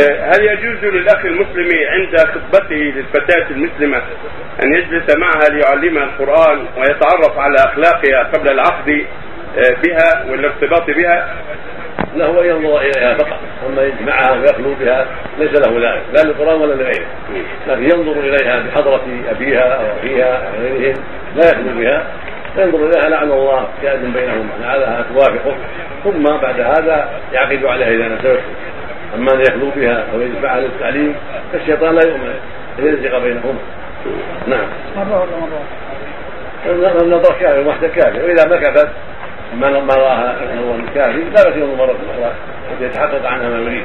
هل يجوز للأخ المسلم عند خطبته للفتاة المسلمة أن يجلس معها ليعلمها القرآن ويتعرف على أخلاقها قبل العقد بها والارتباط بها؟ له ان ينظر اليها فقط اما يجمعها ويخلو بها ليس له ذلك لا للقرآن ولا لغيره. لكن ينظر إليها بحضرة أبيها أو أخيها أو غيرهم لا يخلو بها. ينظر إليها لعن الله كائن بينهما لعلها توافقه ثم بعد هذا يعقد عليها إذا نسبته أما أن يخلو بها أو يدفعها للتعليم فالشيطان لا يؤمن. ان يلزق بينهما نعم. مرة ولا مرة النظر كافر واحدة كافر مكثت ما ما رآها نظر كافر لا ينظر مرة أخرى حتى يتحقق عنها ما يريد.